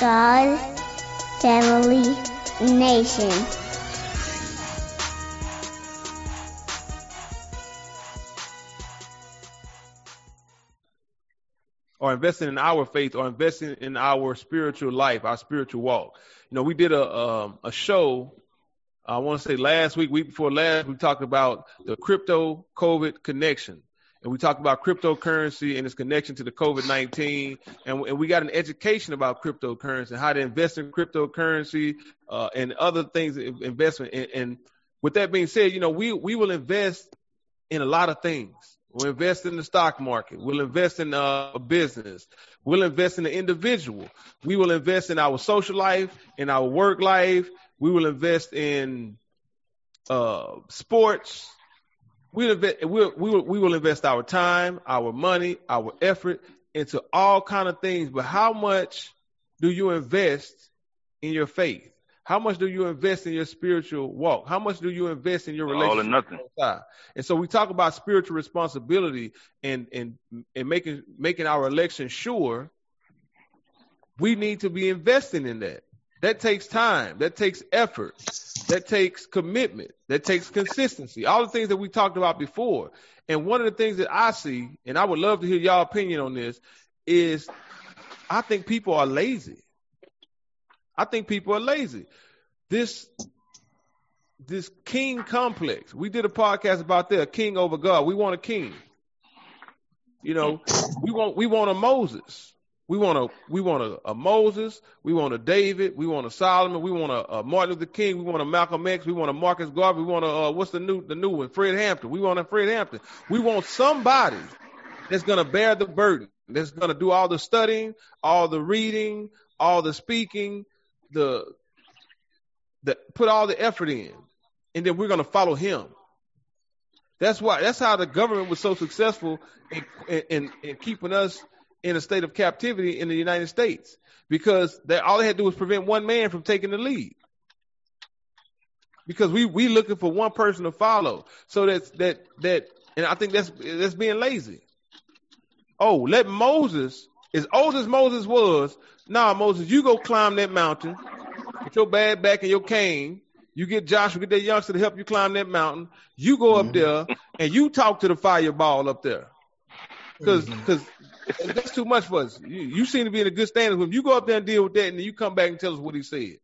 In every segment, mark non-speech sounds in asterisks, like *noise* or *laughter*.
God Family Nation. or investing in our faith or investing in our spiritual life, our spiritual walk. You know, we did a um, a show. I want to say last week, week before last, we talked about the crypto COVID connection, and we talked about cryptocurrency and its connection to the COVID nineteen, and, and we got an education about cryptocurrency, how to invest in cryptocurrency uh, and other things, investment. And, and with that being said, you know, we we will invest in a lot of things. We'll invest in the stock market. We'll invest in uh, a business. We'll invest in the individual. We will invest in our social life, in our work life. We will invest in uh, sports. We'll invest, we'll, we, will, we will invest our time, our money, our effort into all kind of things. But how much do you invest in your faith? How much do you invest in your spiritual walk? How much do you invest in your relationship? All or nothing. And so we talk about spiritual responsibility and and and making making our election sure. We need to be investing in that. That takes time. That takes effort. That takes commitment. That takes consistency. All the things that we talked about before. And one of the things that I see, and I would love to hear y'all opinion on this, is I think people are lazy. I think people are lazy. This this king complex. We did a podcast about that, king over God. We want a king. You know, we want we want a Moses. We want a we want a, a Moses. We want a David. We want a Solomon. We want a, a, Martin Luther King. We want a Malcolm X. We want a Marcus Garvey. We want a uh, what's the new the new one? Fred Hampton. We want a Fred Hampton. We want somebody that's to bear the burden. That's to do all the studying, all the reading, all the speaking, the the put all the effort in, and then we're to follow him. That's why. That's how the government was so successful in, in, in keeping us in a state of captivity in the United States because they, all they had to do was prevent one man from taking the lead. Because we we looking for one person to follow, so that's that that, and I think that's that's being lazy. Oh, let Moses, as old as Moses was, nah, Moses, you go climb that mountain with your bad back and your cane. You get Joshua, get that youngster to help you climb that mountain. You go up mm-hmm. there and you talk to the fireball up there. Because because mm-hmm. That's too much for us. You, you, seem to be in a good standing with him. You go up there and deal with that, and then you come back and tell us what he said.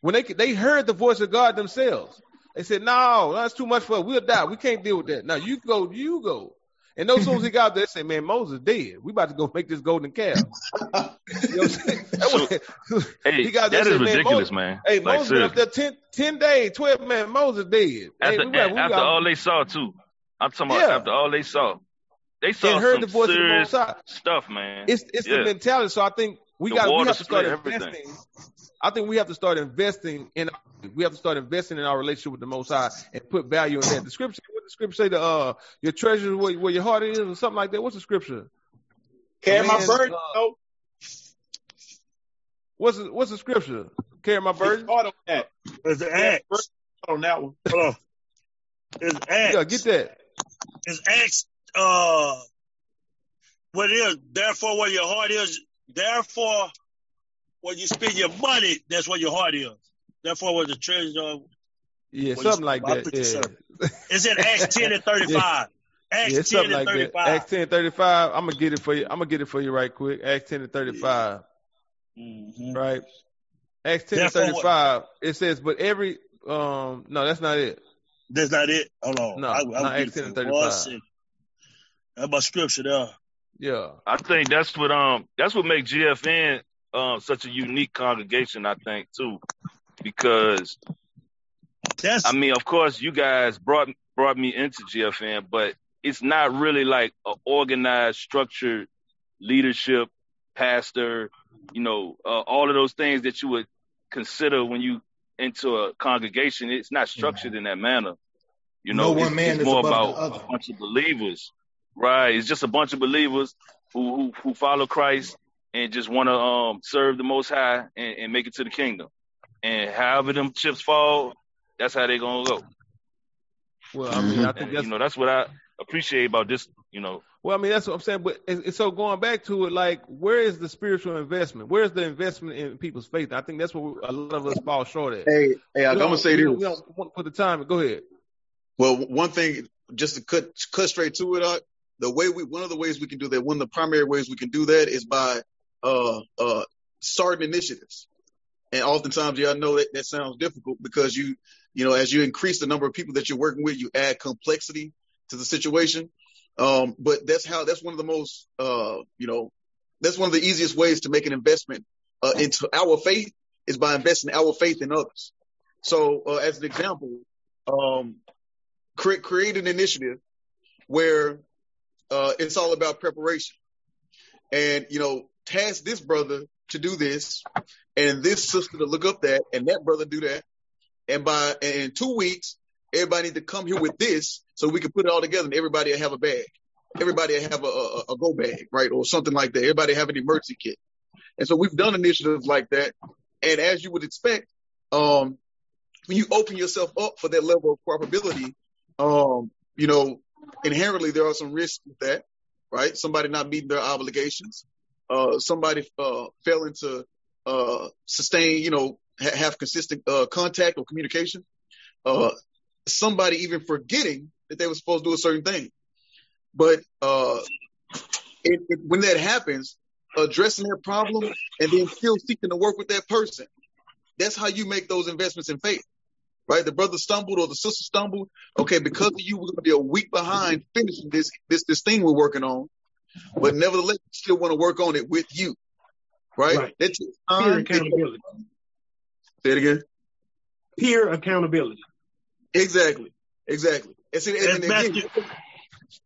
When they they heard the voice of God themselves, they said, "No, that's too much for us. We'll die. We can't deal with that. Now you go, you go." And those soon as he got there, they said, Man, Moses dead. We about to go make this golden calf. you know what I'm saying? *laughs* So, *laughs* hey, he got that is said, ridiculous, man. Hey, like, Moses seriously. up there 10, 10 days, 12, man, Moses dead. After, hey, we after got, all they saw, too. I'm talking about yeah. after all they saw. They saw and heard the voice serious of the stuff, man. It's it's yeah. the mentality. So I think we got we have to start investing. I think we have to start investing in. We have to start investing in our relationship with the Most High and put value in that. The scripture, what the scripture say? The uh, your treasure where, where your heart is, or something like that. What's the scripture? Carry my burden. Uh, what's the, what's the scripture? Carry my burden. Hard on that. It's the Acts. On that one. Hold on. It's Acts. Yeah, get that. It's Acts. Uh, what it is? Therefore, what your heart is, therefore when you spend your money, that's what your heart is. Therefore, where the treasure. Yeah, something like that. Yeah. *laughs* It's in Acts ten and thirty *laughs* five. Yeah. Acts yeah, 10 and like 35. That. Acts 10 and 35. I'm gonna get it for you. I'm gonna get it for you right quick. Acts 10 and 35. Mm-hmm. Right. Acts 10 Therefore, and 35. What? It says, but every um no, that's not it. That's not it. Hold on. No, I, not Acts 10 and 35. That's about scripture there. Yeah. I think that's what um that's what makes GFN um, such a unique congregation, I think, too, because That's... I mean, of course, you guys brought brought me into GFN, but it's not really like an organized, structured leadership, pastor, you know, uh, all of those things that you would consider when you into a congregation. It's not structured in that manner. You know, no it's, it's more about a bunch of believers, right? It's just a bunch of believers who who, who follow Christ and just want to um, serve the Most High and, and, make it to the kingdom. And however them chips fall, that's how they're gonna go. Well, I mean, I think and, you know that's what I appreciate about this. You know, Well, I mean that's what I'm saying. But and so going back to it, like, where is the spiritual investment? Where is the investment in people's faith? I think that's what we, a lot of us fall short at. Hey, hey, I'm gonna say we this. Don't, we don't want to put the time. Go ahead. Well, one thing, just to cut cut straight to it, uh, the way we one of the ways we can do that, one of the primary ways we can do that is by uh uh starting initiatives. And oftentimes, I know that that sounds difficult because you you know as you increase the number of people that you're working with, you add complexity to the situation. Um, but that's how that's one of the most uh you know that's one of the easiest ways to make an investment uh, into our faith is by investing our faith in others. So, uh, as an example, um, create, create an initiative where uh, it's all about preparation, and you know, task this brother to do this, and this sister to look up that, and that brother do that, and by in two weeks, everybody need to come here with this, so we can put it all together, and everybody will have a bag. Everybody will have a, a, a go bag, right, or something like that. Everybody have an emergency kit. And so we've done initiatives like that. And as you would expect, um, when you open yourself up for that level of probability, um, you know, inherently there are some risks with that, right? Somebody not meeting their obligations, uh, somebody uh, failing to uh, sustain, you know, ha- have consistent uh, contact or communication, uh, somebody even forgetting that they were supposed to do a certain thing. But uh, it, it, when that happens, addressing that problem and then still seeking to work with that person. That's how you make those investments in faith, right? The brother stumbled or the sister stumbled. Okay, because of you, we're going to be a week behind finishing this this this thing we're working on, but nevertheless, we still want to work on it with you, right? Right. That takes Peer accountability. Say it again. Peer accountability. Exactly, exactly. And, see, and, and again,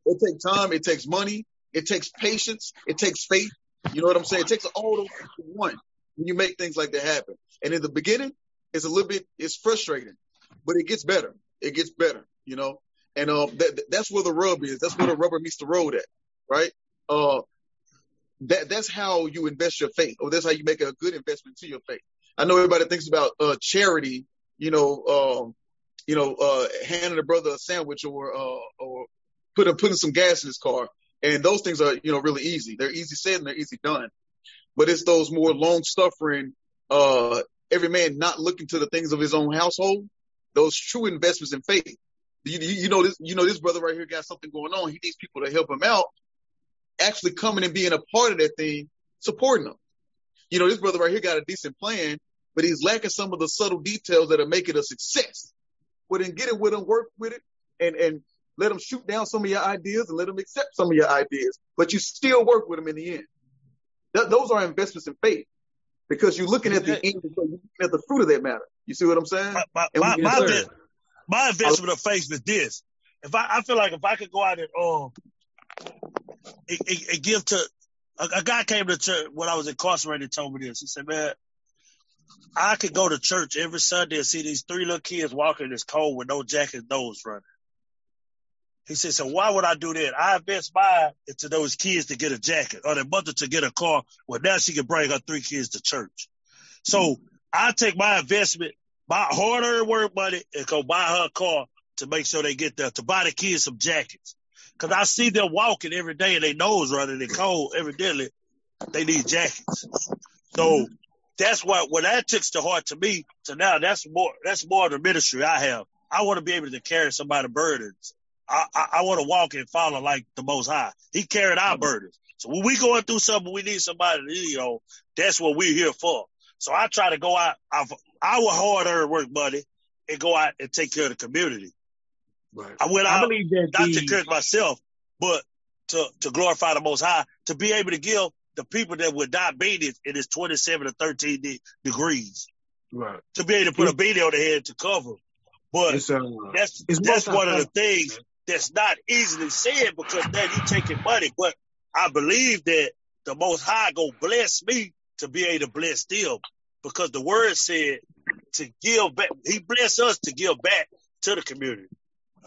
it takes time, it takes money, it takes patience, it takes faith. You know what I'm saying? It takes all those one when you make things like that happen. And in the beginning, it's a little bit, it's frustrating, but it gets better. It gets better, you know. And um, that, that's where the rub is. That's where the rubber meets the road at, right? Uh, that that's how you invest your faith, or that's how you make a good investment to your faith. I know everybody thinks about uh, charity, you know, um, you know, uh, handing a brother a sandwich or uh, or putting putting some gas in his car, and those things are you know really easy. They're easy said and they're easy done. But it's those more long suffering, uh, every man not looking to the things of his own household. Those true investments in faith. You, you, know this. You know this brother right here got something going on. He needs people to help him out. Actually coming and being a part of that thing, supporting him. You know this brother right here got a decent plan, but he's lacking some of the subtle details that are making it a success. Well, then get it with him, work with it, and and let him shoot down some of your ideas and let him accept some of your ideas. But you still work with him in the end. Th- those are investments in faith because you're looking at the end, you're looking at the fruit of that matter. You see what I'm saying? My, my, my, my, my investment of faith is this. If I, I feel like if I could go out and um and, and- and give to a, a guy came to church when I was incarcerated told me this. He said, Man, I could go to church every Sunday and see these three little kids walking in this cold with no jacket, nose running. He said, So why would I do that? I invest mine into those kids to get a jacket or their mother to get a car. Well, now she can bring her three kids to church. So I take my investment, my hard earned work money, and go buy her a car to make sure they get there, to buy the kids some jackets. Cause I see them walking every day and they nose running and cold, evidently they need jackets. So that's what, when that took to heart to me, so now that's more, that's more of the ministry I have. I want to be able to carry somebody's burdens. I, I, I want to walk and follow like the most high. He carried our burdens. So when we going through something, we need somebody to, you know, that's what we're here for. So I try to go out of our hard earned work money and go out and take care of the community. Right. I went I out believe that not to the, encourage myself, but to, to glorify the Most High, to be able to give the people that would not beat it in its 27 or 13 de- degrees, right. to be able to put a beanie on the head to cover. But It's, uh, that's it's that's one of the things that's not easily said because now you taking money. But I believe that the Most High gonna bless me to be able to bless them because the Word said to give back. He blessed us to give back to the community.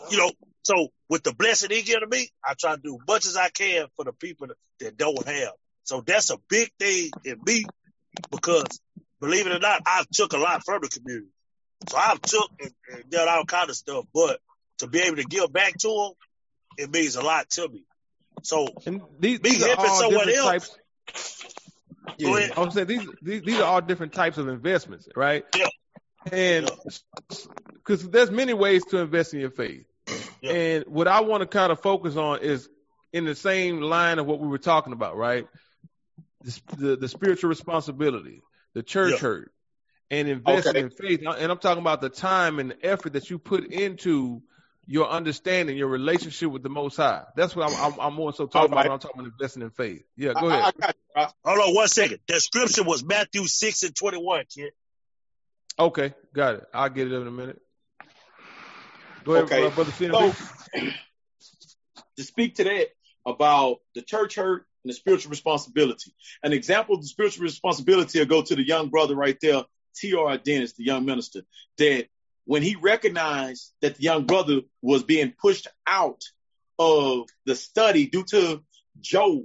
You know, so with the blessing He give to me, I try to do as much as I can for the people that, don't have. So that's a big thing in me because believe it or not, I've took a lot from the community. So I've took and, and done all kind of stuff, but to be able to give back to them, it means a lot to me. So And these, Be these are all different else. types. Ahead. I'm saying these, these these are all different types of investments, right? Yeah. And because there's many ways to invest in your faith. Yeah. And what I want to kind of focus on is in the same line of what we were talking about, right? The, the, the spiritual responsibility, the church Yeah. hurt, and investing Okay. in faith. And I'm talking about the time and the effort that you put into your understanding, your relationship with the Most High. That's what I'm, I'm, I'm more so talking about when I'm talking about investing in faith. Yeah, go I, ahead. I got you. I- Hold on one second. That scripture was Matthew 6 and 21, kid. Okay, got it. I'll get it in a minute. Go ahead, Okay. uh, brother CMB. So, *clears throat* to speak to that about the church hurt and the spiritual responsibility, an example of the spiritual responsibility will go to the young brother right there, T.R. Dennis, the young minister, that when he recognized that the young brother was being pushed out of the study due to Job,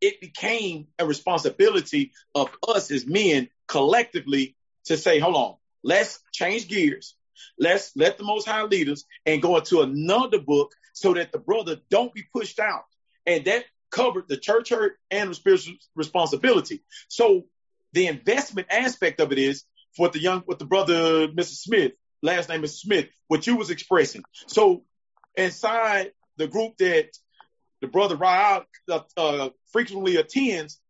it became a responsibility of us as men collectively to say, hold on, let's change gears. Let's let the most high leaders and go into another book so that the brother don't be pushed out. And that covered the church hurt and the spiritual responsibility. So the investment aspect of it is for the young, with the brother, Mr. Smith, last name is Smith, what you was expressing. So inside the group that the brother Raal uh, uh, frequently attends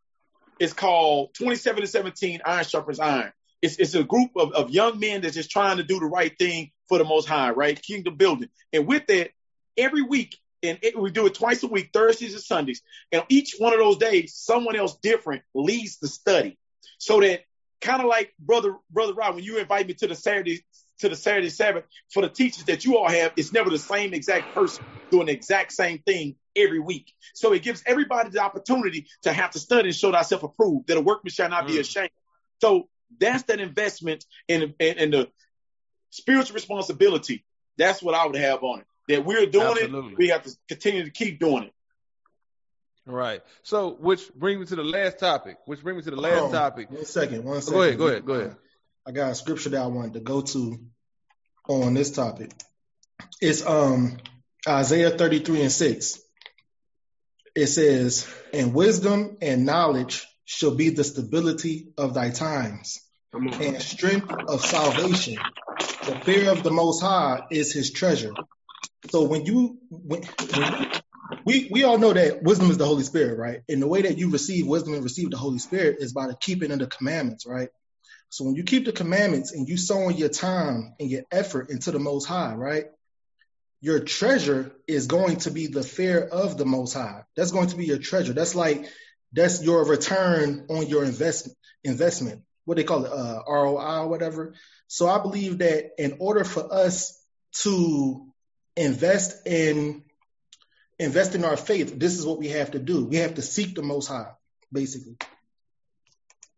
is called 27 to 17 Iron Sharpens Iron. It's, it's a group of, of young men that's just trying to do the right thing for the most high, right? Kingdom building. And with that, every week, and it, we do it twice a week, Thursdays and Sundays. And each one of those days, someone else different leads the study. So that kind of like brother, brother Rob, when you invite me to the Saturday, to the Saturday Sabbath for the teachers that you all have, it's never the same exact person doing the exact same thing every week. So it gives everybody the opportunity to have to study and show thyself approved, that a workman shall not be Mm. ashamed. So that's that investment in, in, in the spiritual responsibility. That's what I would have on it. That we're doing Absolutely. it, we have to continue to keep doing it. Right. So, which brings me to the last topic. Which brings me to the last Hold on. topic. One second, one second. Go ahead. Go ahead. Go ahead. I got a scripture that I wanted to go to on this topic. It's um Isaiah 33 and 6. It says, And wisdom and knowledge shall be the stability of thy times, and strength of salvation. The fear of the most high is his treasure. So when you when, when we we all know that wisdom is the Holy Spirit, right? And the way that you receive wisdom and receive the Holy Spirit is by the keeping of the commandments, right? So when you keep the commandments and you sowing your time and your effort into the Most High, right? Your treasure is going to be the fear of the Most High. That's going to be your treasure. That's like that's your return on your investment. Investment. What they call it, uh, ROI or whatever. So I believe that in order for us to invest in invest in our faith, this is what we have to do. We have to seek the Most High, basically.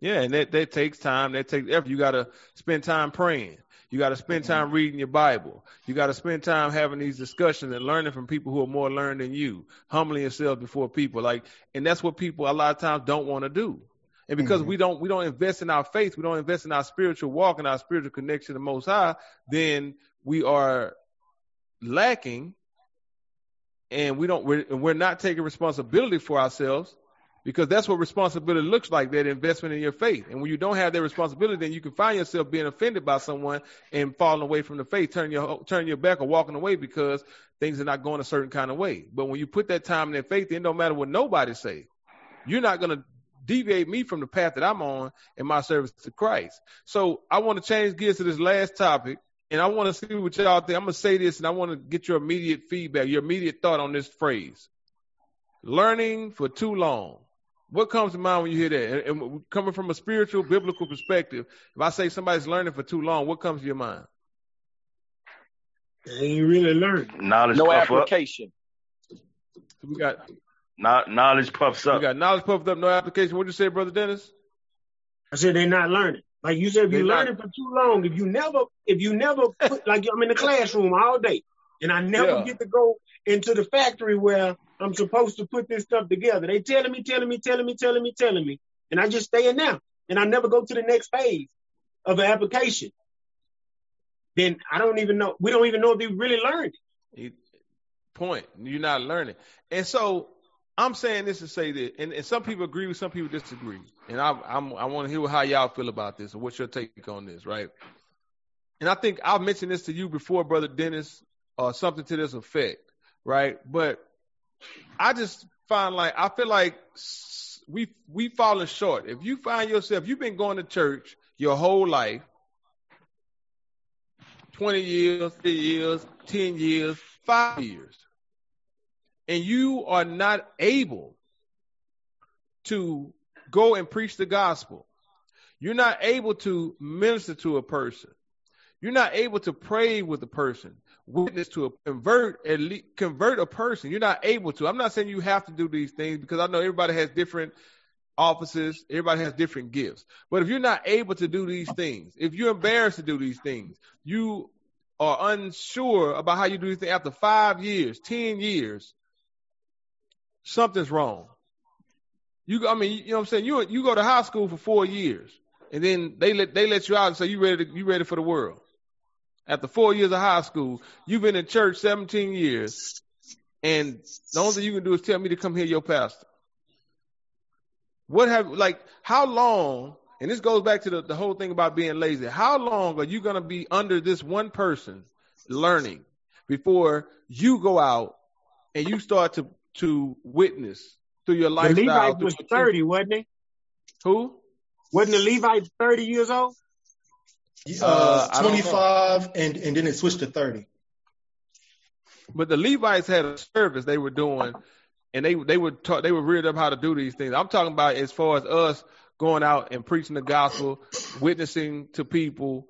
Yeah, and that, that takes time. That takes effort. You got to spend time praying. You got to spend time reading your Bible. You got to spend time having these discussions and learning from people who are more learned than you, humbling yourself before people. Like, and that's what people a lot of times don't want to do. And because Mhm. we don't we don't invest in our faith, we don't invest in our spiritual walk and our spiritual connection to the Most High, then we are lacking, and we don't we're, and we're not taking responsibility for ourselves because that's what responsibility looks like that investment in your faith. And when you don't have that responsibility then you can find yourself being offended by someone and falling away from the faith turning your turning your back or walking away because things are not going a certain kind of way. But when you put that time in that faith it don't matter what nobody say you're not going to deviate me from the path that i'm on in my service to christ. So i want to change gears to this last topic and i want to see what y'all think. I'm going to say this and i want to get your immediate feedback your immediate thought on this phrase. Learning for too long what comes to mind when you hear that? And, and coming from a spiritual, biblical perspective, if I say somebody's learning for too long, what comes to your mind? They ain't really learning. Knowledge No puff up. application. So we got Kno- Knowledge puffs up. we got knowledge puffed up, no application. What'd you say, brother Dennis? I said they're not learning. Like you said, if They you're not- learning for too long, if you never, if you never put, like I'm in the classroom all day, and I never Yeah. get to go into the factory where I'm supposed to put this stuff together. They telling me, telling me, telling me, telling me, telling me, and I just stay in there, and I never go to the next phase of an application. Then I don't even know. We don't even know if they really learned. He- Point. You're not learning. And so I'm saying this to say that, and, and some people agree with, some people disagree, and I I'm, I want to hear how y'all feel about this and what's your take on this, right? And I think I've mentioned this to you before, brother Dennis, or something to this effect, right? But I just find like I feel like we we falling short. If you find yourself, you've been going to church your whole life, twenty years, three years, ten years, five years, and you are not able to go and preach the gospel. You're not able to minister to a person. You're not able to pray with a person, witness to a convert at least, convert a person. You're not able to. I'm not saying you have to do these things because I know everybody has different offices. Everybody has different gifts. But if you're not able to do these things, if you're embarrassed to do these things, you are unsure about how you do these things after five years, ten years, something's wrong. You, I mean, you know what I'm saying? You you go to high school for four years, and then they let they let you out and say you ready to, you ready for the world. After four years of high school, you've been in church 17 years, and the only thing you can do is tell me to come hear your pastor. What have like how long? And this goes back to the, the whole thing about being lazy. How long are you going to be under this one person learning before you go out and you start to to witness through your lifestyle? The? Levite was 30, wasn't he? Who? Wasn't the Levite 30 years old? Uh, Uh, I don't know. 25, and, and then it switched to 30. But the Levites had a service they were doing, and they they were taught they were reared up how to do these things. I'm talking about as far as us going out and preaching the gospel, witnessing to people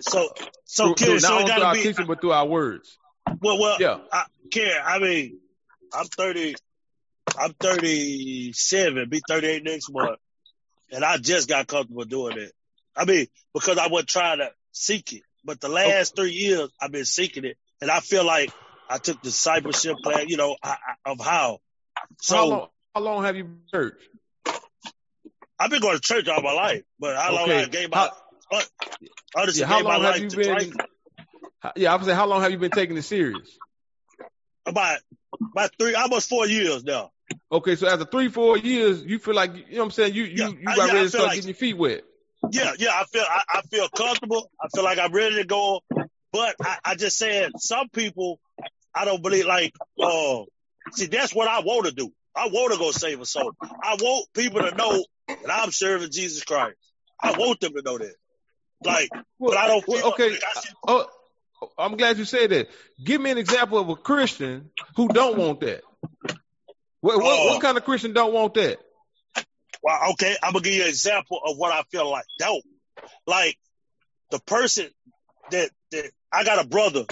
So, so through, Ken, through, so not it only through our be. teaching but through our words. Well, well, Yeah. I, Ken, I mean, I'm 30. I'm 37. Be 38 next month, and I just got comfortable doing it. I mean, because I wasn't trying to seek it, but the last three years I've been seeking it, and I feel like I took the discipleship plan, you know, I, I, of how. So how long how long have you been in church? I've been going to church all my life, but how long Okay. I gave my, uh, honestly Yeah, how gave my long have life you to been? Christ? how- Yeah, I was saying, how long have you been taking it serious? About about three, almost four years now. Okay, so after three, four years, you feel like you know what I'm saying. You you Yeah, you got yeah, ready to start like- getting your feet wet. Yeah, yeah, I feel I, I feel comfortable. I feel like I'm ready to go. But I, I just said some people I don't believe like uh see that's what I want to do. I want to go save a soul. I want people to know that I'm serving Jesus Christ. I want them to know that. Like, but I don't feel Well, okay. like I should, Oh, I'm glad you said that. Give me an example of a Christian who don't want that. What, what, what kind of Christian don't want that? Well, okay, I'm gonna give you an example of what I feel like. Don't like the person that that I got a brother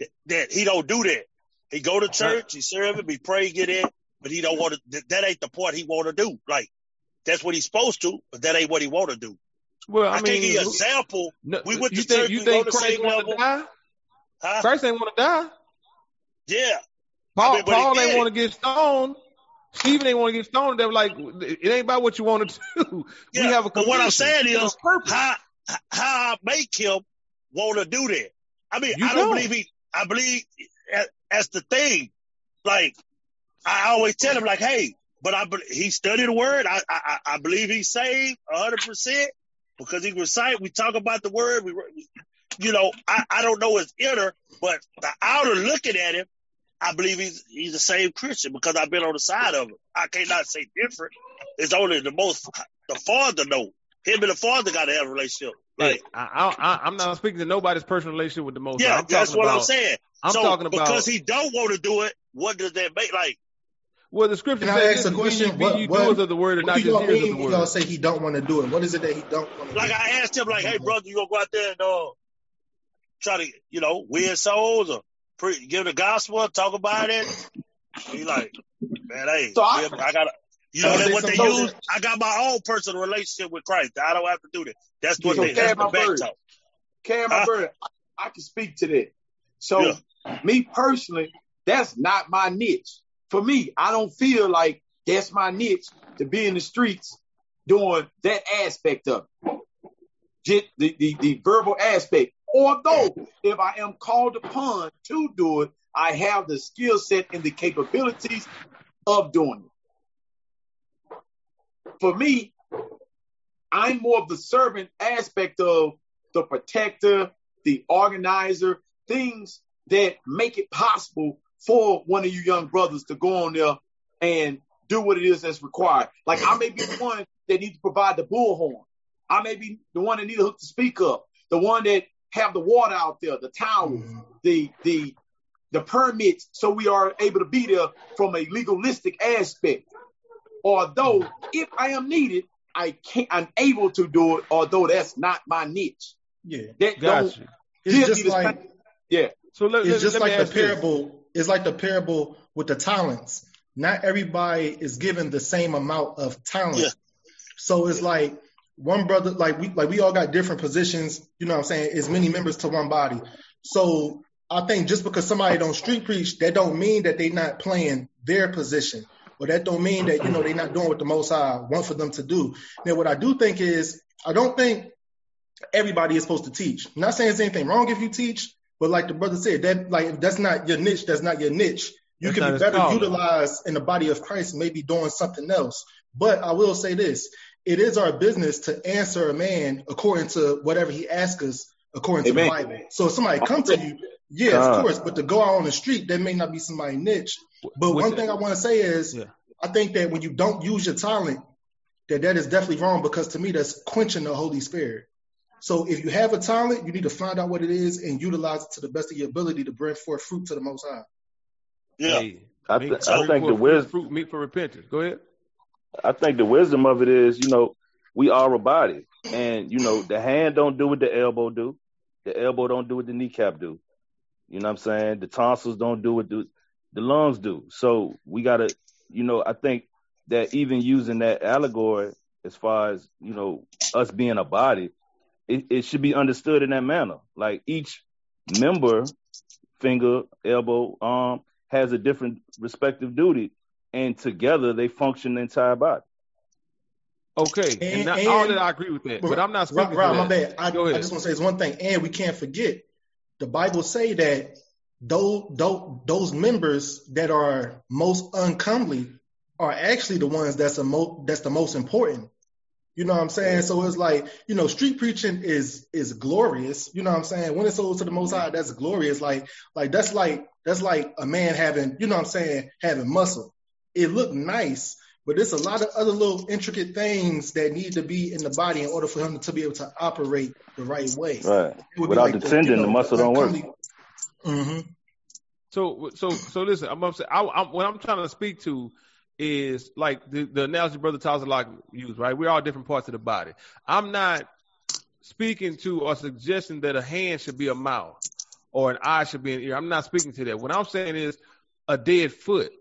that, that he don't do that. He go to uh-huh. church, he serve him, he pray, get in, but he don't want to. That, that ain't the part he want to do. Like that's what he's supposed to, but that ain't what he want to do. Well, I, I, can't mean, give you an example. no, we went to think church, you think Christ want to die? Huh? Christ ain't want to die. Yeah, Paul, mean, Paul ain't want to get stoned. Stephen ain't want to get stoned. They were like, it ain't about what you want to do. *laughs* yeah. we have a but what I'm saying We have a is, how how I make him want to do that. I mean, You I don't don't. believe he. I believe that's the thing. Like I always tell him, like, hey, but I he studied the word. I I, I believe he's saved hundred percent because he recite. We talk about the word. We, you know, I I don't know his inner, but the outer looking at him, I believe he's he's the same Christian because I've been on the side of him. I cannot say different. It's only the most the father know. Him and the father got to have a relationship. Like, I, I, I'm not speaking to nobody's personal relationship with the Most yeah, I'm that's what about, I'm saying. I'm so talking about because he don't want to do it. What does that make? Like, well, the scripture Can I says, ask a question? ye- be What- ye what- doers of the word and not just y'all hearers of mean the when y'all say he don't want to do it? What is it that he don't want to like do? I asked him, like, hey, brother, you gonna go out there and uh, try to, you know, win souls or pre- give the gospel, talk about it? He like, man, hey, So I- I, got, you know, that what they something? use. I got my own personal relationship with Christ. I don't have to do that. That's what So they. Cam, That's my the back bird. talk. Cam, my Huh? brother, I, I can speak to that. So, Yeah. me personally, that's not my niche. For me, I don't feel like that's my niche to be in the streets doing that aspect of it. Just the, the, the verbal aspect. Although, if I am called upon to do it, I have the skill set and the capabilities of doing it. For me, I'm more of the servant aspect of the protector, the organizer, things that make it possible for one of you young brothers to go on there and do what it is that's required. Like I may be the one that needs to provide the bullhorn. I may be the one that needs to hook the speaker up, the one that have the water out there, the towels, mm-hmm. the the the permits, so we are able to be there from a legalistic aspect. Although if I am needed, I can't I'm able to do it, although that's not my niche. Yeah. That gotcha. It's just like yeah. So let, it's let, just let like the parable. This. It's like the parable with the talents. Not everybody is given the same amount of talent. Yeah. So it's like one brother, like we like we all got different positions. You know what I'm saying? As many members to one body. So I think just because somebody don't street preach, that don't mean that they not playing their position. Or that don't mean that, you know, they're not doing what the most high want for them to do. Now what I do think is I don't think everybody is supposed to teach. I'm not saying there's anything wrong if you teach, but like the brother said, that like if that's not your niche, that's not your niche. You that's can be better utilized in the body of Christ, maybe doing something else. But I will say this: it is our business to answer a man according to whatever he asks us according Amen. to the Bible. So if somebody come to you, yeah, uh, of course, but to go out on the street, that may not be somebody niche. But one thing I want to say is, yeah. I think that when you don't use your talent, that that is definitely wrong because to me that's quenching the Holy Spirit. So if you have a talent, you need to find out what it is and utilize it to the best of your ability to bring forth fruit to the Most High. Yeah, hey, I, th- I think the wisdom fruit meet for repentance. Go ahead. I think the wisdom of it is, you know, we are a body, and you know, the hand don't do what the elbow do, the elbow don't do what the kneecap do. You know what I'm saying? The tonsils don't do what the, the lungs do. So we gotta, you know, I think that even using that allegory as far as you know us being a body it, it should be understood in that manner. Like each member, finger, elbow, arm, has a different respective duty, and together they function the entire body. Okay, and, and, not, and all that I agree with that, but, but I'm not speaking. Rob, my bad. I, I just want to say it's one thing, and we can't forget the Bible say that those, those those members that are most uncomely are actually the ones that's the most that's the most important. You know what I'm saying? So it's like, you know, street preaching is is glorious. You know what I'm saying? When it's sold to the most high, that's glorious. Like, like that's like that's like a man having, you know what I'm saying, having muscle. It looked nice, but there's a lot of other little intricate things that need to be in the body in order for him to be able to operate the right way. Right. Without like the tendon, you know, the muscle don't work. Mm-hmm. So, so, so listen. I'm, I, I'm what I'm trying to speak to is like the, the analogy Brother Tazalak used, right? We're all different parts of the body. I'm not speaking to or suggesting that a hand should be a mouth or an eye should be an ear. I'm not speaking to that. What I'm saying is a dead foot.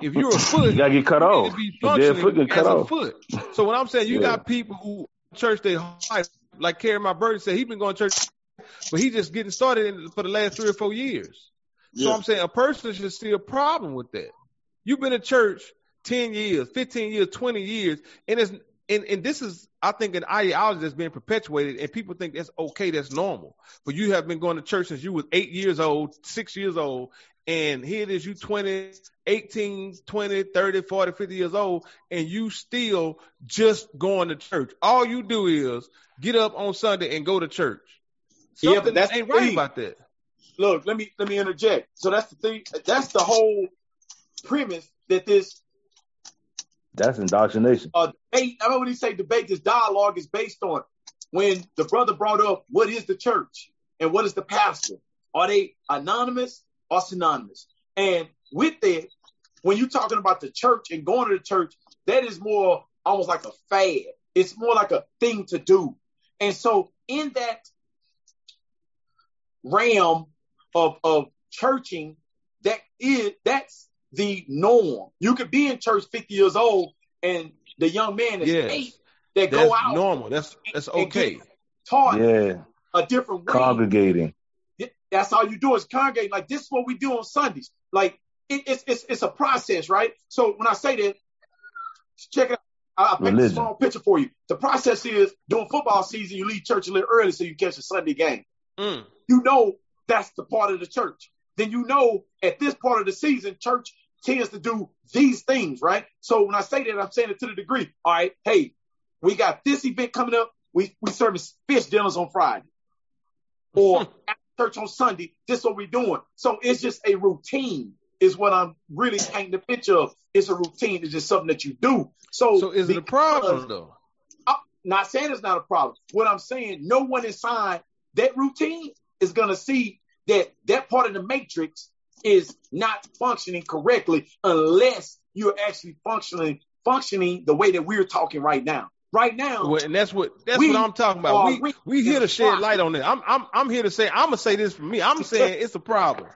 If you're a *laughs* foot, you gotta get cut off. Dead foot get cut off. Foot. So what I'm saying, you yeah. got people who church they life, like Kerry my bird said, he been going to church, but he just getting started in, for the last three or four years. Yeah. So I'm saying a person should see a problem with that. You've been in church 10 years, 15 years, 20 years, and it's and, and this is I think an ideology that's being perpetuated and people think that's okay, that's normal. But you have been going to church since you was eight years old, six years old, and here it is you 20, 18, 20, 30, 40, 50 years old, and you still just going to church. All you do is get up on Sunday and go to church. Something yeah, but that's ain't right about that. Look, let me let me interject. So that's the thing. That's the whole premise that this that's indoctrination. Uh, debate, I remember when he say debate, this dialogue is based on when the brother brought up what is the church and what is the pastor? Are they anonymous or synonymous? And with that, when you're talking about the church and going to the church, that is more almost like a fad. It's more like a thing to do. And so in that realm of of churching, that is that's the norm. You could be in church 50 years old and the young man is yes. eight that that's go out. normal. That's that's okay. Taught yeah. a different way. Congregating. That's all you do is congregate. Like this is what we do on Sundays. Like it, it's it's it's a process, right? So when I say that, check it out. I'll paint a small picture for you. The process is during football season, you leave church a little early so you catch a Sunday game. Mm. You know that's the part of the church then you know at this part of the season, church tends to do these things, right? So when I say that, I'm saying it to the degree. All right, hey, we got this event coming up. We we serving fish dinners on Friday, or at *laughs* church on Sunday. This is what we're doing. So it's just a routine. Is what I'm really painting the picture of. It's a routine. It's just something that you do. So, So is it a problem though? I'm not saying it's not a problem. What I'm saying, no one inside that routine is going to see that that part of the matrix is not functioning correctly unless you're actually functioning functioning the way that we're talking right now. Right now, Well, and that's what that's what I'm talking about. are We we here to shed pride. light on it. I'm I'm I'm here to say I'm gonna say this for me. I'm saying it's a problem.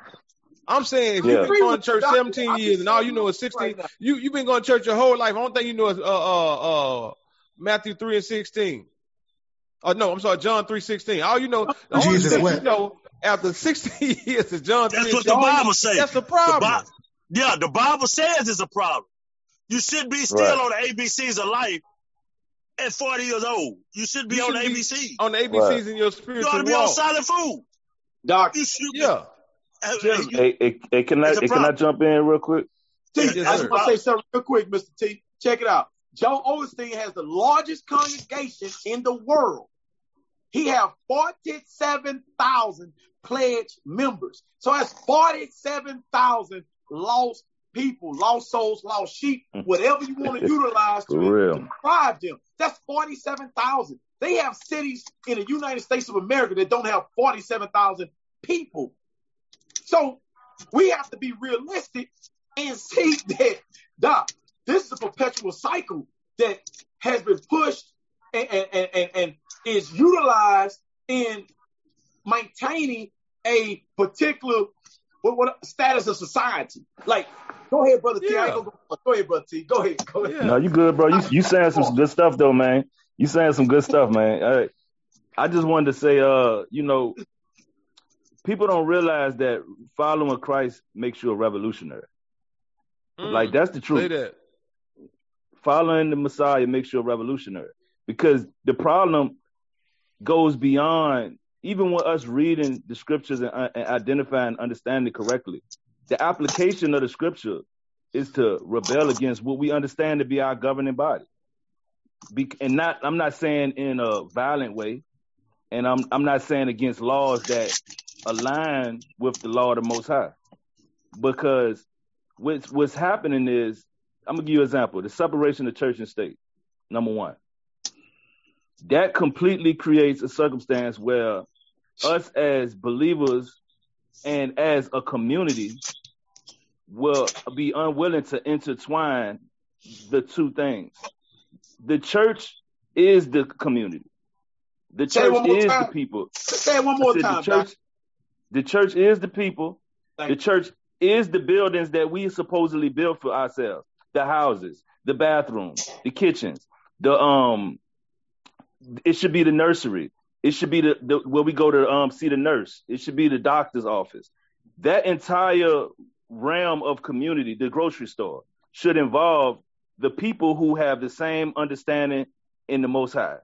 I'm saying if Yeah. you've been going to church 17 I'm years and all you know is 16, now. you you've been going to church your whole life. I don't think you know is uh uh uh Matthew 3 and 16. Oh no, I'm sorry, John 3 16. All you know, the only Jesus thing you know after 16 *laughs* years is John That's and what the 16. Bible says. That's the The problem. Bi- yeah, the Bible says it's a problem. You should be still Right. on the ABCs of life at 40 years old. You should be You on should the be ABC. on the ABCs in your spiritual You ought to be on solid food. Doc, You should. Yeah. Hey, hey, hey, can I It's a can I jump in real quick? T, Yes, I sir. just want to say something real quick, Mr. T. Check it out. Joel Osteen has the largest congregation in the world. He has 47,000 pledged members. So that's 47,000 lost people, lost souls, lost sheep, mm. whatever you want to *laughs* utilize to, real. deprive them. That's 47,000. They have cities in the United States of America that don't have 47,000 people. So we have to be realistic and see *laughs* that, Doc, this is a perpetual cycle that has been pushed and, and, and, and, and is utilized in maintaining a particular what, what status of society. Like, go ahead, brother T. I ain't Yeah. gonna go, go ahead, brother T. Go ahead. Go ahead. Yeah. No, you good, bro. You you saying some good stuff though, man. You saying some good stuff, man. I, I just wanted to say, uh, you know, people don't realize that following Christ makes you a revolutionary. Mm. Like that's the Say truth. that. Following the Messiah makes you a revolutionary because the problem goes beyond even with us reading the scriptures and, uh, and identifying and understanding correctly. The application of the scripture is to rebel against what we understand to be our governing body. Be, and not, I'm not saying in a violent way, and I'm I'm not saying against laws that align with the law of the Most High, because what's what's happening is I'm gonna give you an example: the separation of church and state. Number one, that completely creates a circumstance where us as believers and as a community will be unwilling to intertwine the two things. The church is the community. The church is the people. Say it one more time, the church, the church is the people. Thank the church is the buildings that we supposedly built for ourselves. The houses, the bathrooms, the kitchens, the um. It should be the nursery. It should be the, the where we go to um see the nurse. It should be the doctor's office. That entire realm of community, the grocery store, should involve the people who have the same understanding in the Most High.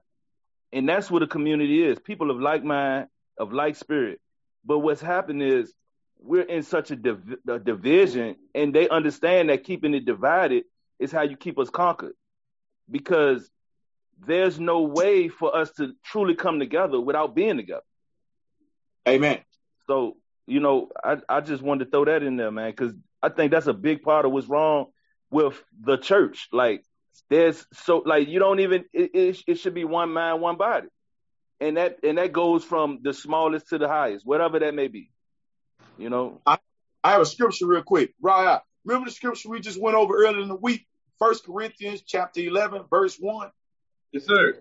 And that's what a community is. People of like mind, of like spirit. But what's happened is we're in such a, div- a division, and they understand that keeping it divided is how you keep us conquered. Because there's no way for us to truly come together without being together. Amen. So, you know, I, I just wanted to throw that in there, man, because I think that's a big part of what's wrong with the church. Like, there's so like you don't even it, it, it should be one mind, one body, and that and that goes from the smallest to the highest, whatever that may be. You know, I have a scripture real quick. Right. Remember the scripture we just went over earlier in the week? First Corinthians chapter 11, verse 1. Yes, sir.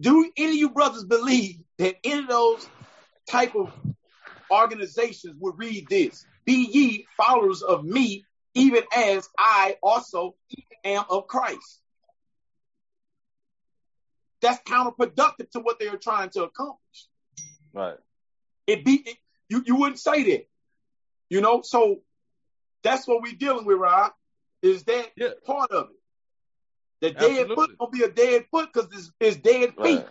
Do any of you brothers believe that any of those type of organizations would read this? Be ye followers of me, even as I also am of Christ. That's counterproductive to what they are trying to accomplish. right? It be it, you you wouldn't say that. You know, so that's what we're dealing with, Rob. Is that Yeah. part of it? The dead Absolutely. foot gonna be a dead foot because it's, it's dead feet. Right.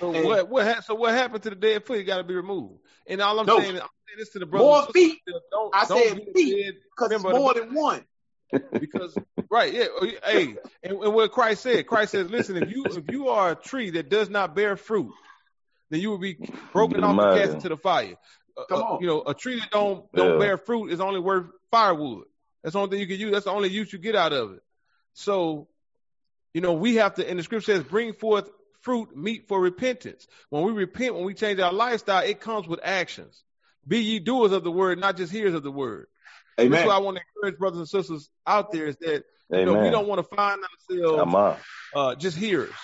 So And- what what ha- so what happened to the dead foot? It got to be removed. And all I'm No. saying, I'm saying this to the brothers. More feet. Don't, I don't said get feet, because it's more the- than one. because right, yeah, oh, hey, and, and what Christ said, Christ says, listen, if you if you are a tree that does not bear fruit, then you will be broken off and cast into the fire. Uh, Come uh, on. you know, a tree that don't don't Yeah. bear fruit is only worth firewood. That's the only thing you can use. That's the only use you get out of it. So, you know, we have to. And the scripture says, bring forth fruit, meet for repentance. When we repent, when we change our lifestyle, it comes with actions. Be ye doers of the word, not just hearers of the word. Amen. That's why I want to encourage brothers and sisters out there is that you know, we don't want to find ourselves uh, just hearers.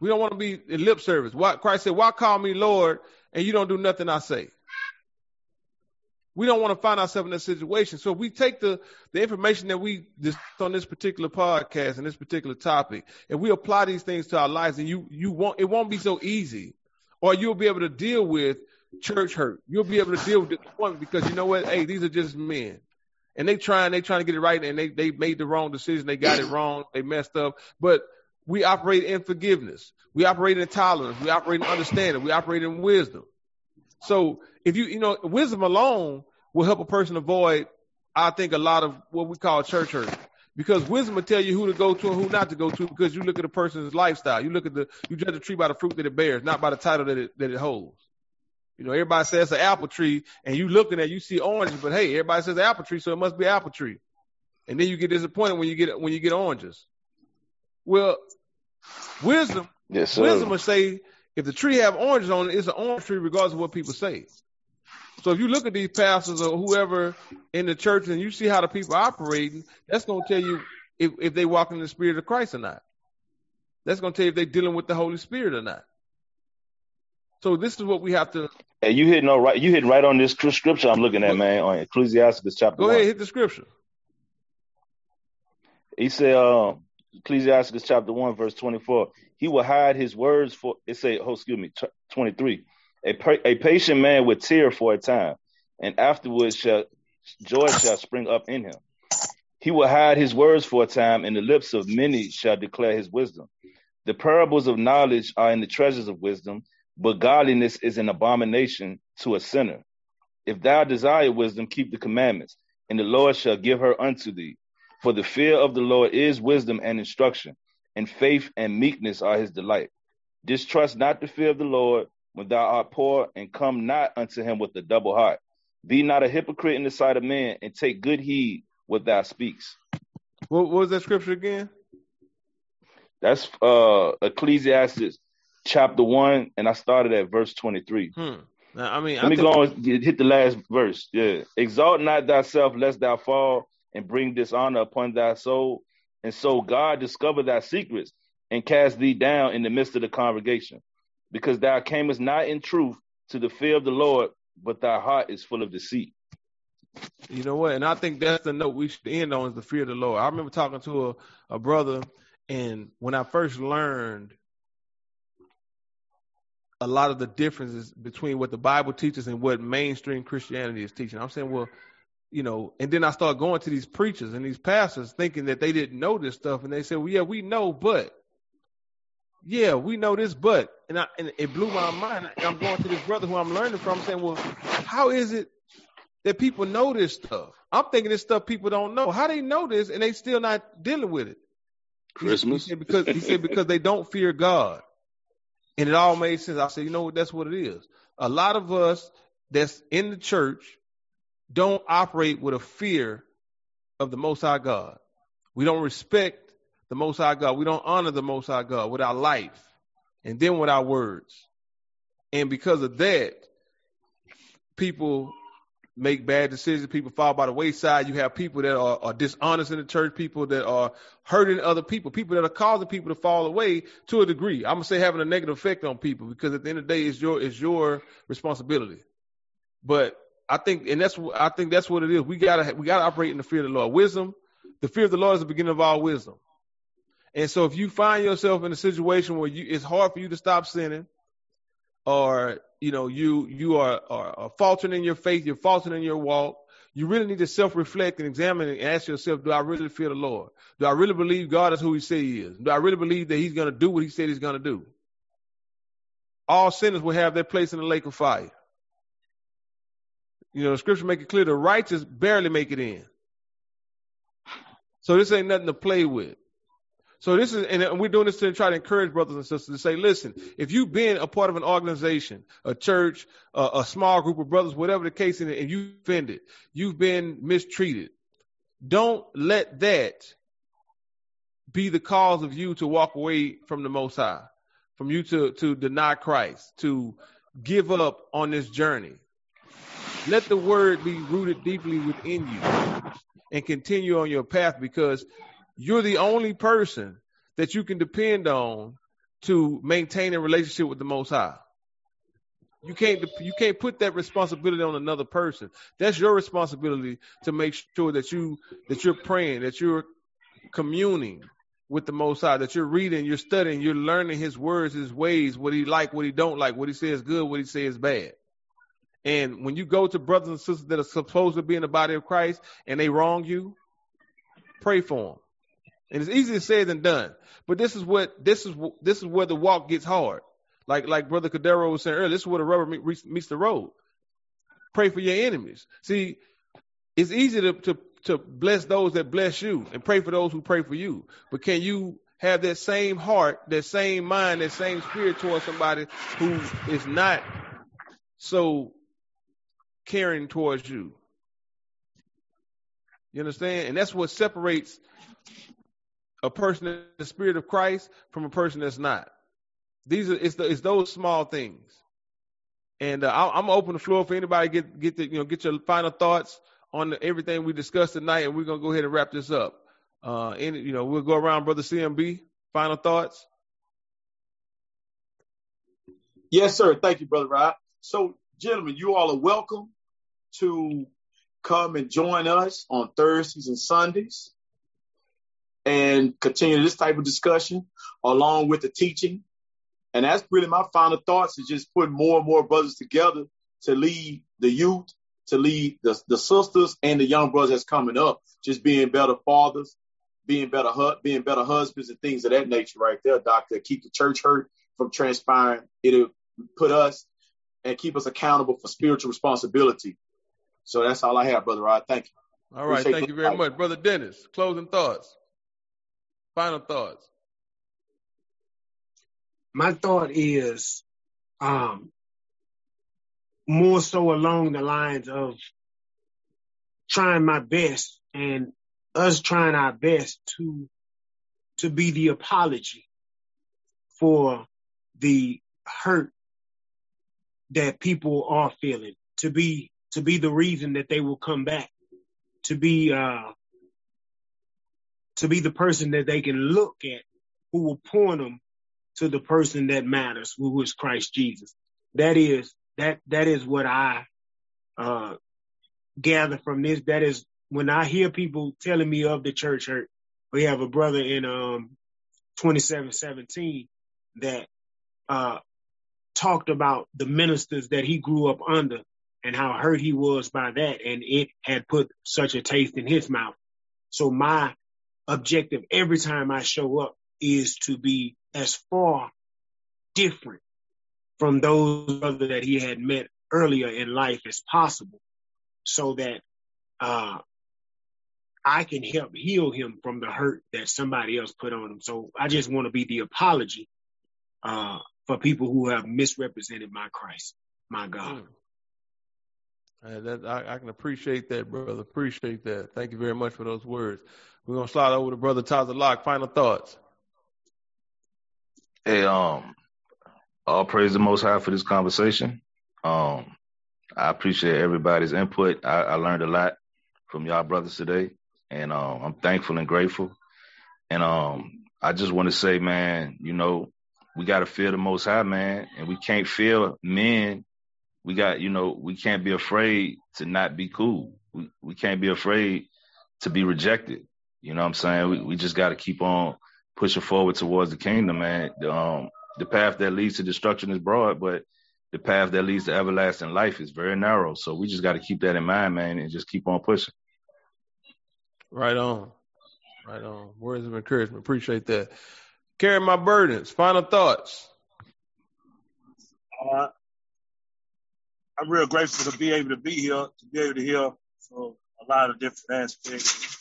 We don't want to be in lip service. Why, Christ said, "Why call me Lord and you don't do nothing I say?" We don't want to find ourselves in that situation. So if we take the the information that we just on this particular podcast and this particular topic, and we apply these things to our lives, and you you won't it won't be so easy, or you'll be able to deal with church hurt. You'll be able to deal with disappointment because you know what? Hey, these are just men. And they trying they trying to get it right and they they made the wrong decision. They got it *clears throat* wrong. They messed up. But we operate in forgiveness. We operate in tolerance. We operate in understanding. We operate in wisdom. So if you you know wisdom alone will help a person avoid i think a lot of what we call church hurt because wisdom will tell you who to go to and who not to go to because you look at a person's lifestyle you look at the you judge a tree by the fruit that it bears not by the title that it that it holds you know, everybody says an apple tree, and you looking at you see oranges, but hey, everybody says apple tree, so it must be apple tree. And then you get disappointed when you get when you get oranges. Well, wisdom Yes, sir. wisdom will say if the tree have oranges on it, it's an orange tree regardless of what people say. So if you look at these pastors or whoever in the church and you see how the people are operating, that's going to tell you if, if they walk in the spirit of Christ or not. That's going to tell you if they're dealing with the Holy Spirit or not. So this is what we have to And you hitting on right. You hitting right on this scripture I'm looking at, man, on Ecclesiastes chapter go one. ahead hit the scripture. He said, um, Ecclesiasticus chapter 1, verse 24, he will hide his words for, it say, oh, excuse me, 23. A, a patient man will tear for a time, and afterwards shall joy shall spring up in him. He will hide his words for a time, and the lips of many shall declare his wisdom. The parables of knowledge are in the treasures of wisdom, but godliness is an abomination to a sinner. If thou desire wisdom, keep the commandments, and the Lord shall give her unto thee. For the fear of the Lord is wisdom and instruction, and faith and meekness are his delight. Distrust not the fear of the Lord when thou art poor, and come not unto him with a double heart. Be not a hypocrite in the sight of men, and take good heed what thou speaks. What, what was that scripture again? That's uh Ecclesiastes chapter one, and I started at verse twenty-three. Hmm. Now, I mean, Let I me think, go on get- hit the last verse. Yeah. Exalt not thyself lest thou fall and bring dishonor upon thy soul. And so God discover thy secrets and cast thee down in the midst of the congregation. Because thou camest not in truth to the fear of the Lord, but thy heart is full of deceit. you know what? And I think that's the note we should end on is the fear of the Lord. I remember talking to a, a brother, and when I first learned a lot of the differences between what the Bible teaches and what mainstream Christianity is teaching, I'm saying, well, you know, and then I started going to these preachers and these pastors thinking that they didn't know this stuff, and they said, well, yeah, we know, but yeah, we know this, but and I and it blew my mind. I'm going to this brother who I'm learning from, saying, well, how is it that people know this stuff? I'm thinking this stuff people don't know. How they know this and they still not dealing with it? Christmas. He said because he said because they don't fear God, and it all made sense. I said, you know what? That's what it is. A lot of us that's in the church don't operate with a fear of the Most High God. We don't respect the Most High God. We don't honor the Most High God with our life and then with our words. And because of that, people make bad decisions. People fall by the wayside. You have people that are, are dishonest in the church, people that are hurting other people, people that are causing people to fall away to a degree. I'm gonna say having a negative effect on people because at the end of the day, it's your it's your responsibility. But I think, and that's what I think that's what it is. We gotta we gotta operate in the fear of the Lord. Wisdom, the fear of the Lord is the beginning of all wisdom. And so if you find yourself in a situation where you it's hard for you to stop sinning, or you know you you are, are, are faltering in your faith, you're faltering in your walk, you really need to self-reflect and examine and ask yourself, do I really fear the Lord? Do I really believe God is who He said He is? Do I really believe that He's going to do what He said He's going to do? All sinners will have their place in the lake of fire. You know, the scripture make it clear the righteous barely make it in. So this ain't nothing to play with. So this is, and we're doing this to try to encourage brothers and sisters to say, listen, if you've been a part of an organization, a church, a, a small group of brothers, whatever the case, and you've offended, you've been mistreated, don't let that be the cause of you to walk away from the Most High, from you to, to deny Christ, to give up on this journey. Let the word be rooted deeply within you and continue on your path because you're the only person that you can depend on to maintain a relationship with the Most High. You can't you can't put that responsibility on another person. That's your responsibility to make sure that you that you're praying, that you're communing with the Most High, that you're reading, you're studying, you're learning His words, His ways, what He like, what He don't like, what He says good, what He says bad. And when you go to brothers and sisters that are supposed to be in the body of Christ and they wrong you, pray for them. And it's easier said than done. But this is what this is this is where the walk gets hard. Like like Brother Cadero was saying earlier, this is where the rubber meets the road. Pray for your enemies. See, it's easy to, to to bless those that bless you and pray for those who pray for you. But can you have that same heart, that same mind, that same spirit towards somebody who is not so caring towards you? You understand? And that's what separates a person in the spirit of Christ from a person that's not. These are it's, the, it's those small things. And uh, I, am gonna open the floor for anybody get get the, you know get your final thoughts on the, everything we discussed tonight, and we're gonna go ahead and wrap this up. Uh, and you know we'll go around, brother CMB. Final thoughts. Yes, sir. Thank you, brother Rod. So, gentlemen, you all are welcome to come and join us on Thursdays and Sundays and continue this type of discussion along with the teaching. And that's really my final thoughts is just putting more and more brothers together to lead the youth, to lead the, the sisters and the young brothers that's coming up, just being better fathers, being better being better husbands and things of that nature right there, doctor. Keep the church hurt from transpiring. It'll put us and keep us accountable for spiritual responsibility. So that's all I have, brother Rod. Thank you. All right, Appreciate thank you very much, brother Dennis. Closing thoughts. Final thoughts. My thought is um, more so along the lines of trying my best and us trying our best to to be the apology for the hurt that people are feeling to be to be the reason that they will come back to be uh to be the person that they can look at who will point them to the person that matters, who is Christ Jesus. That is that that is what I uh, gather from this. That is when I hear people telling me of the church hurt. We have a brother in um 2717 that uh, talked about the ministers that he grew up under and how hurt he was by that, and it had put such a taste in his mouth. So my objective every time I show up is to be as far different from those other that he had met earlier in life as possible so that uh, I can help heal him from the hurt that somebody else put on him. So I just want to be the apology uh, for people who have misrepresented my Christ, my God. Mm. That, I, I, can appreciate that, brother. Appreciate that. Thank you very much for those words. We're gonna slide over to Brother Taza Lock. Final thoughts. Hey, um, all praise the Most High for this conversation. Um, I appreciate everybody's input. I, I learned a lot from y'all brothers today, and um, I'm thankful and grateful. And um, I just want to say, man, you know, we got to fear the Most High, man, and we can't fear men. We got, you know, we can't be afraid to not be cool. We we can't be afraid to be rejected. You know what I'm saying? We we just got to keep on pushing forward towards the kingdom, man. Um, the path that leads to destruction is broad, but the path that leads to everlasting life is very narrow. So we just got to keep that in mind, man, and just keep on pushing. Right on. Right on. Words of encouragement. Appreciate that. Carry my burdens. Final thoughts. Uh, I'm real grateful to be able to be here, to be able to hear from a lot of different aspects,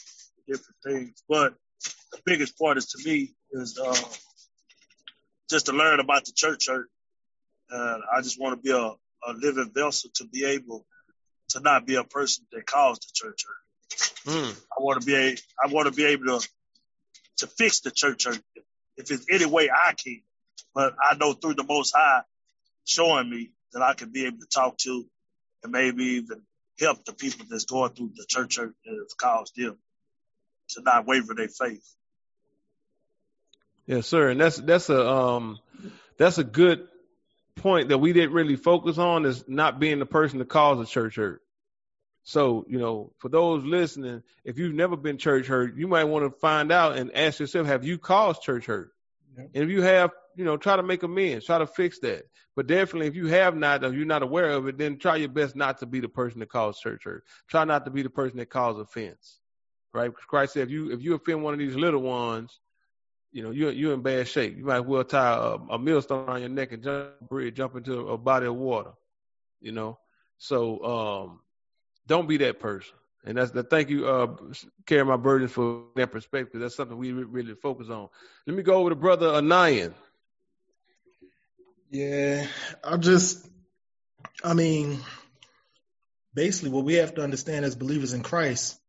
different things. But the biggest part is to me is uh, just to learn about the church hurt. And I just want to be a, a living vessel to be able to not be a person that caused the church hurt. Mm. I want to be a, I want to be able to to fix the church hurt if it's any way I can. But I know through the Most High showing me that I can be able to talk to and maybe even help the people that's going through the church hurt that has caused them to not waver their faith. Yes, sir. And that's that's a um that's a good point that we didn't really focus on is not being the person to cause a church hurt. So, you know, for those listening, if you've never been church hurt, you might want to find out and ask yourself, have you caused church hurt? And if you have, you know, try to make amends, try to fix that. But definitely, if you have not, or you're not aware of it, then try your best not to be the person that cause church hurt. Try not to be the person that cause offense, right? Christ said, if you if you offend one of these little ones, you know, you're you're in bad shape. You might as well tie a, a millstone around your neck and jump bridge, jump into a body of water, you know. So um, don't be that person. And that's the thank you, uh, carry my burdens for that perspective. That's something we really focus on. Let me go over to brother Anayan. Yeah, I just, I mean, basically, what we have to understand as believers in Christ,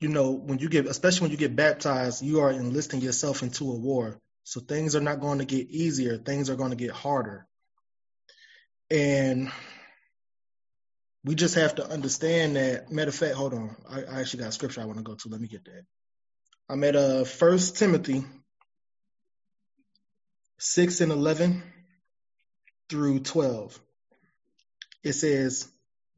you know, when you get, especially when you get baptized, you are enlisting yourself into a war. So things are not going to get easier, things are going to get harder. And we just have to understand that. Matter of fact, hold on. I, I actually got a scripture I want to go to. Let me get that. I'm at uh First Timothy six and eleven through twelve. It says,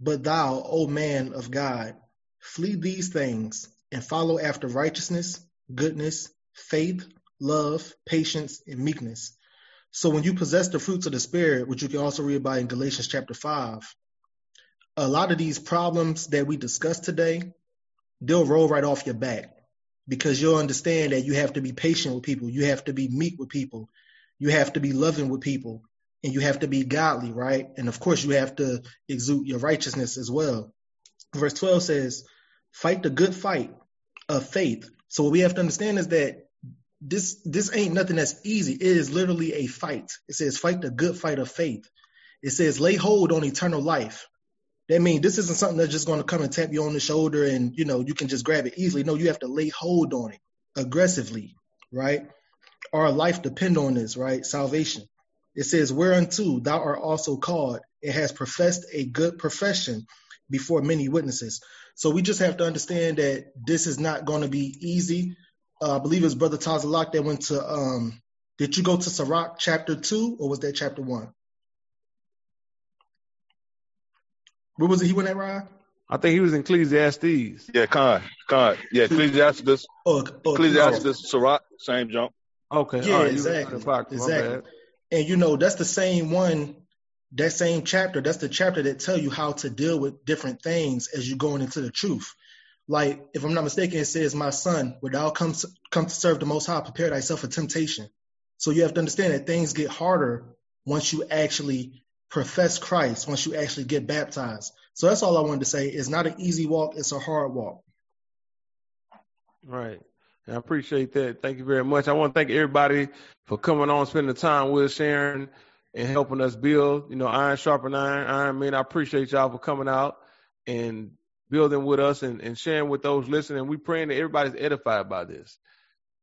"But thou, O man of God, flee these things and follow after righteousness, goodness, faith, love, patience, and meekness." So when you possess the fruits of the Spirit, which you can also read about in Galatians chapter five, a lot of these problems that we discussed today, they'll roll right off your back because you'll understand that you have to be patient with people, you have to be meek with people, you have to be loving with people, and you have to be godly, right? And of course, you have to exude your righteousness as well. Verse 12 says, Fight the good fight of faith. So, what we have to understand is that this this ain't nothing that's easy. It is literally a fight. It says, Fight the good fight of faith. It says, Lay hold on eternal life. That means this isn't something that's just going to come and tap you on the shoulder and you know you can just grab it easily. No, you have to lay hold on it aggressively, right? Our life depend on this, right? Salvation. It says, Whereunto thou art also called, it has professed a good profession before many witnesses. So we just have to understand that this is not going to be easy. Uh, I believe it's Brother Tazalak that went to um did you go to Sirach chapter two or was that chapter one? Where was it he went at, Ryan? I think he was in Ecclesiastes. Yeah, Con, Con. Yeah, Ecclesiastes, Oh, oh, Ecclesiastes, Sirach, same jump. Okay, Yeah, all right, exactly. You was in the box. My Exactly. And you know, that's the same one, that same chapter, that's the chapter that tell you how to deal with different things as you're going into the truth. Like, if I'm not mistaken, it says, My son, when thou come, come to serve the most high, prepare thyself for temptation. So you have to understand that things get harder once you actually profess Christ, once you actually get baptized. So that's all I wanted to say. It's not an easy walk, it's a hard walk. Right. I appreciate that. Thank you very much. I want to thank everybody for coming on, spending the time with us, sharing and helping us build. You know, iron sharpen iron. Iron Man, I appreciate y'all for coming out and building with us and, and sharing with those listening. We praying that everybody's edified by this.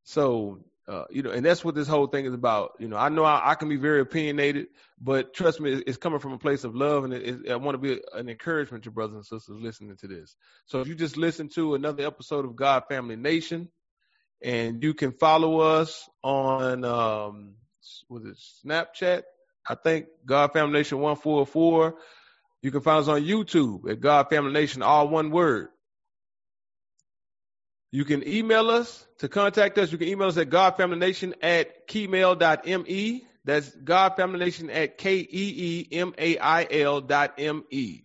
So, uh, you know, and that's what this whole thing is about. You know, I know I, I can be very opinionated, but trust me, it's, it's coming from a place of love, and it, it, I want to be an encouragement to brothers and sisters listening to this. So, if you just listen to another episode of God Family Nation, and you can follow us on um, was it Snapchat? I think God Family Nation one four four. You can find us on YouTube at God Family Nation, all one word. You can email us to contact us. You can email us at godfamilynation at keemail.me. That's godfamilynation at K-E-E-M-A-I-L dot M-E.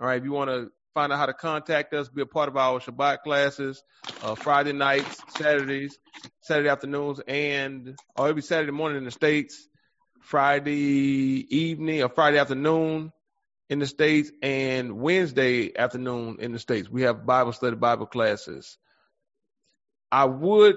All right. If you want to find out how to contact us, be a part of our Shabbat classes, uh, Friday nights, Saturdays, Saturday afternoons, and or every Saturday morning in the States, Friday evening or Friday afternoon in the states and Wednesday afternoon in the states. We have Bible study, Bible classes. I would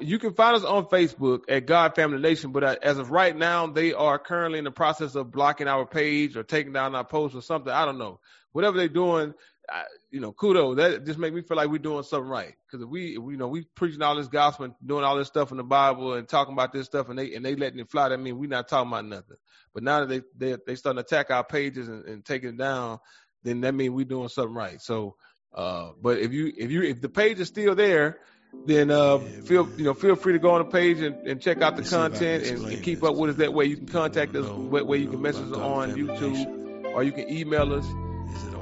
you can find us on Facebook at God Family Nation, but uh, as of right now, they are currently in the process of blocking our page or taking down our post or something. I don't know. Whatever they're doing, I, you know, kudos. That just make me feel like we're doing something right. Because if we, if we, you know, we preaching all this gospel and doing all this stuff in the Bible and talking about this stuff, and they and they letting it fly. That mean we're not talking about nothing. But now that they they they starting to attack our pages and, and taking it down, then that means we're doing something right. So, uh, but if you if you if the page is still there then uh, feel you know feel free to go on the page and, and check out the content and, and, keep up with us. That way, you can contact us. That way, you can message us on YouTube, or you can email us.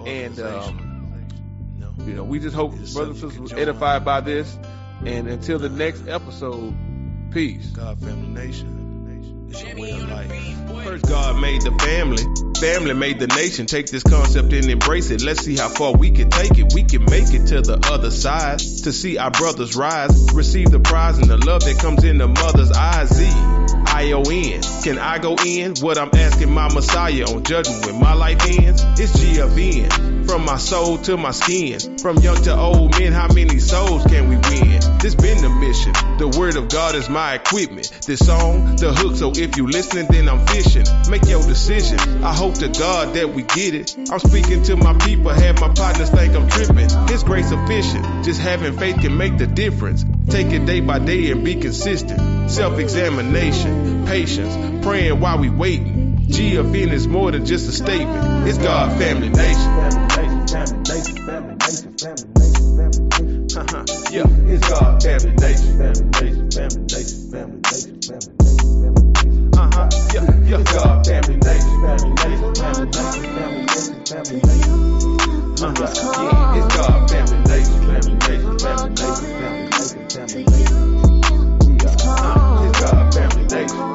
And um, you know, we just hope brothers and sisters edified by this. And until the next episode, peace. God, family, nation. It's a way of life. First, God made the family. Family made the nation. Take this concept and embrace it. Let's see how far we can take it. We can make it to the other side to see our brothers rise, receive the prize and the love that comes in the mother's eyes. Z. I-O-N. Can I go in? What I'm asking my Messiah on judgment when my life ends? It's GFN. From my soul to my skin. From young to old men, how many souls can we win? This been the mission. The word of God is my equipment. This song, the hook, so if you listening, then I'm fishing. Make your decision. I hope to God that we get it. I'm speaking to my people, have my partners think I'm tripping. His grace sufficient. Just having faith can make the difference. Take it day by day and be consistent. Self-examination, patience, praying while we waiting. GFN is more than just a statement. It's God Family Nation. *laughs* Yeah, it's God Family Nation. Uh-huh. Yeah, yeah, God Family Uh-huh. God Family. Family Nation. Family Nation. Family uh, it's God Family Nation.